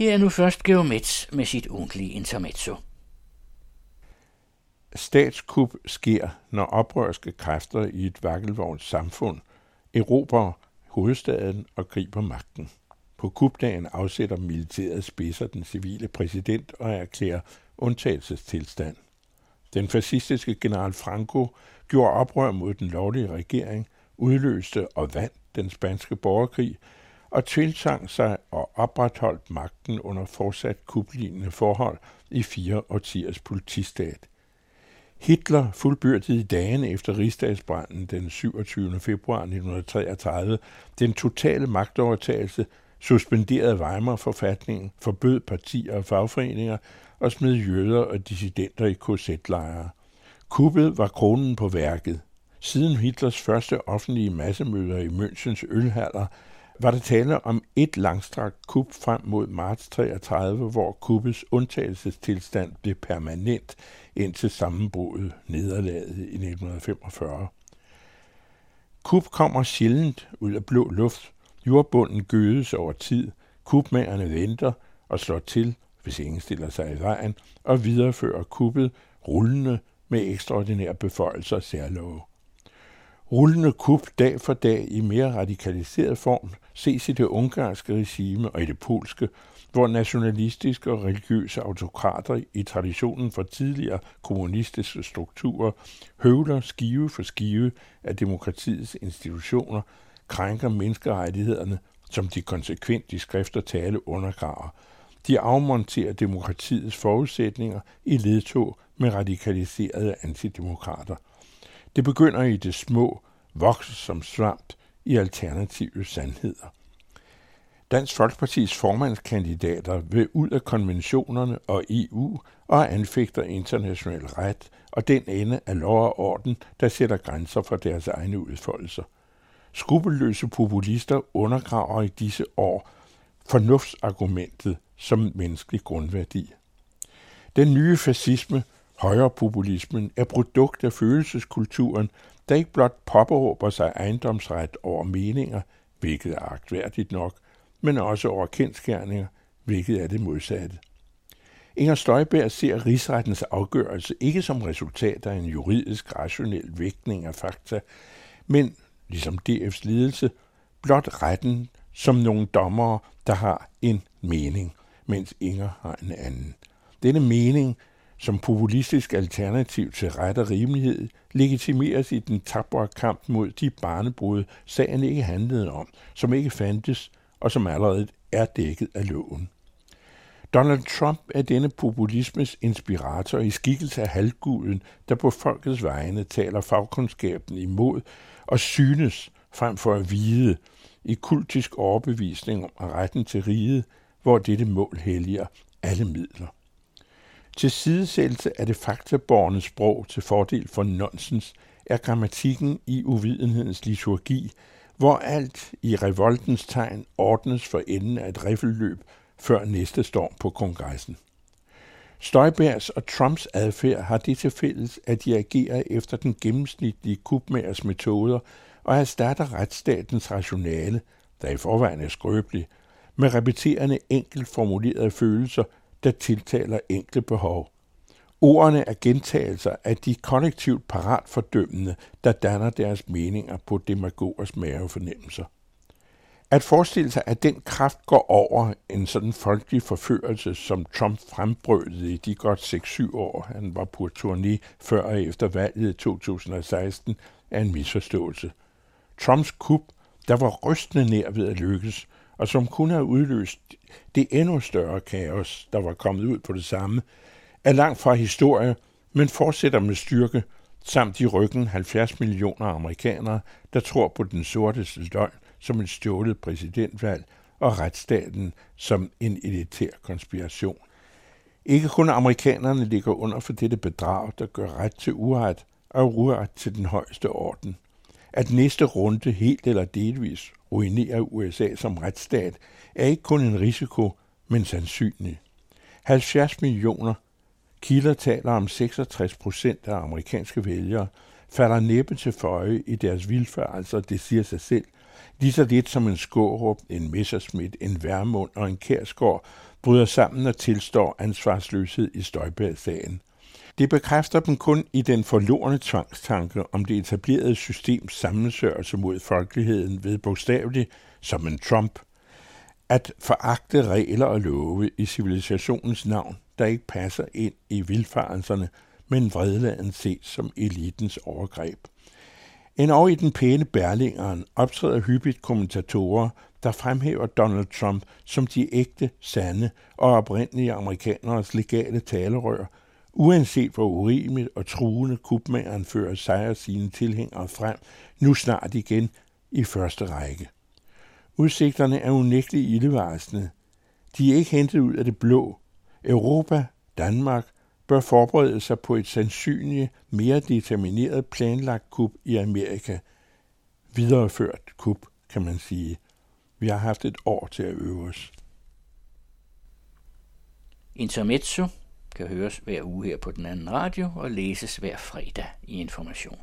Her er nu først Geomets med sit ugentlige intermezzo. Statskup sker, når oprørske kræfter i et vakkelvogns samfund erobrer hovedstaden og griber magten. På kupdagen afsætter militæret spidser den civile præsident og erklærer undtagelsestilstand. Den fascistiske general Franco gjorde oprør mod den lovlige regering, udløste og vandt den spanske borgerkrig og tilsang sig og opretholdt magten under fortsat kublignende forhold i fire årtiers politistat. Hitler fuldbyrdede i dagene efter rigsdagsbranden den 27. februar 1933 den totale magtovertagelse, suspenderede Weimar-forfatningen, forbød partier og fagforeninger og smed jøder og dissidenter i korsetlejre. Kuppet var kronen på værket. Siden Hitlers første offentlige massemøder i Münchens ølhaller var der tale om et langstrakt kup frem mod marts 33, hvor kuppets undtagelsestilstand blev permanent indtil sammenbruddet nederlaget i 1945. Kup kommer sjældent ud af blå luft. Jordbunden gødes over tid. Kupmagerne venter og slår til, hvis ingen stiller sig i vejen, og viderefører kuppet rullende med ekstraordinære beføjelser og særlove. Rullende kup dag for dag i mere radikaliseret form ses i det ungarske regime og i det polske, hvor nationalistiske og religiøse autokrater i traditionen for tidligere kommunistiske strukturer høvler skive for skive af demokratiets institutioner, krænker menneskerettighederne, som de konsekvent i skrift og tale undergraver. De afmonterer demokratiets forudsætninger i ledtog med radikaliserede antidemokrater. Det begynder i det små, vokser som svamp i alternative sandheder. Dansk Folkepartis formandskandidater vil ud af konventionerne og EU og anfægter international ret og den ende af lov og orden, der sætter grænser for deres egne udfoldelser. Skrupelløse populister undergraver i disse år fornuftsargumentet som menneskelig grundværdi. Den nye fascisme, højrepopulismen, er produkt af følelseskulturen, der ikke blot påberåber sig ejendomsret over meninger, hvilket er agtværdigt nok, men også over kendskærninger, hvilket er det modsatte. Inger Støjberg ser rigsrettens afgørelse ikke som resultat af en juridisk rationel vægtning af fakta, men, ligesom DF's ledelse, blot retten som nogle dommere, der har en mening, mens Inger har en anden. Denne mening som populistisk alternativ til ret og rimelighed legitimeres i den tabre kamp mod de barnebrud, sagen ikke handlede om, som ikke fandtes, og som allerede er dækket af loven. Donald Trump er denne populismes inspirator i skikkelse af halvguden, der på folkets vegne taler fagkundskaben imod og synes frem for at vide i kultisk overbevisning om retten til riget, hvor dette mål helliger alle midler. Til sidesættelse af det faktaborne sprog til fordel for nonsens er grammatikken i uvidenhedens liturgi, hvor alt i revoltens tegn ordnes for enden af et riffelløb før næste storm på kongressen. Støjbergs og Trumps adfærd har det til fælles, at de agerer efter den gennemsnitlige kubmagers metoder og erstatter retsstatens rationale, der i forvejen er skrøbelig, med repeterende enkelt formulerede følelser, der tiltaler enkle behov. Ordene er gentagelser af de kollektivt parat fordømmende, der danner deres meninger på demagogers mavefornemmelser. At forestille sig, at den kraft går over en sådan folkelig forførelse, som Trump frembrødede i de godt 6-7 år, han var på turné før og efter valget i 2016, er en misforståelse. Trumps kup, der var rystende nær ved at lykkes, og som kunne have udløst det endnu større kaos, der var kommet ud på det samme, er langt fra historie, men fortsætter med styrke, samt i ryggen 70 millioner amerikanere, der tror på den sorte løgn som et stjålet præsidentvalg og retsstaten som en elitær konspiration. Ikke kun amerikanerne ligger under for dette bedrag, der gør ret til uret og uret til den højeste orden. At næste runde helt eller delvis ruinere USA som retsstat, er ikke kun en risiko, men sandsynlig. 70 millioner kilder taler om 66 procent af amerikanske vælgere, falder næppe til føje i deres vildfarelser, det siger sig selv, Lige så lidt som en Skårup, en Messerschmidt, en Værmund og en Kærsgaard bryder sammen og tilstår ansvarsløshed i Støjberg-sagen. Det bekræfter dem kun i den forlorene tvangstanke om det etablerede systems sammensørgelse mod folkeligheden ved bogstaveligt som en Trump – at foragte regler og love i civilisationens navn, der ikke passer ind i vilfarelserne, men vredladen ses som elitens overgreb. Endnu i den pæne Berlingeren optræder hyppigt kommentatorer, der fremhæver Donald Trump som de ægte, sande og oprindelige amerikaneres legale talerør, uanset hvor urimeligt og truende kubmageren fører sig og sine tilhængere frem, nu snart igen i første række. Udsigterne er unægteligt ildevarsende. De er ikke hentet ud af det blå. Europa, Danmark, bør forberede sig på et sandsynligt mere determineret planlagt kup i Amerika. Videreført kup, kan man sige. Vi har haft et år til at øve os. Intermezzo kan høres hver uge her på den anden radio og læses hver fredag i Information.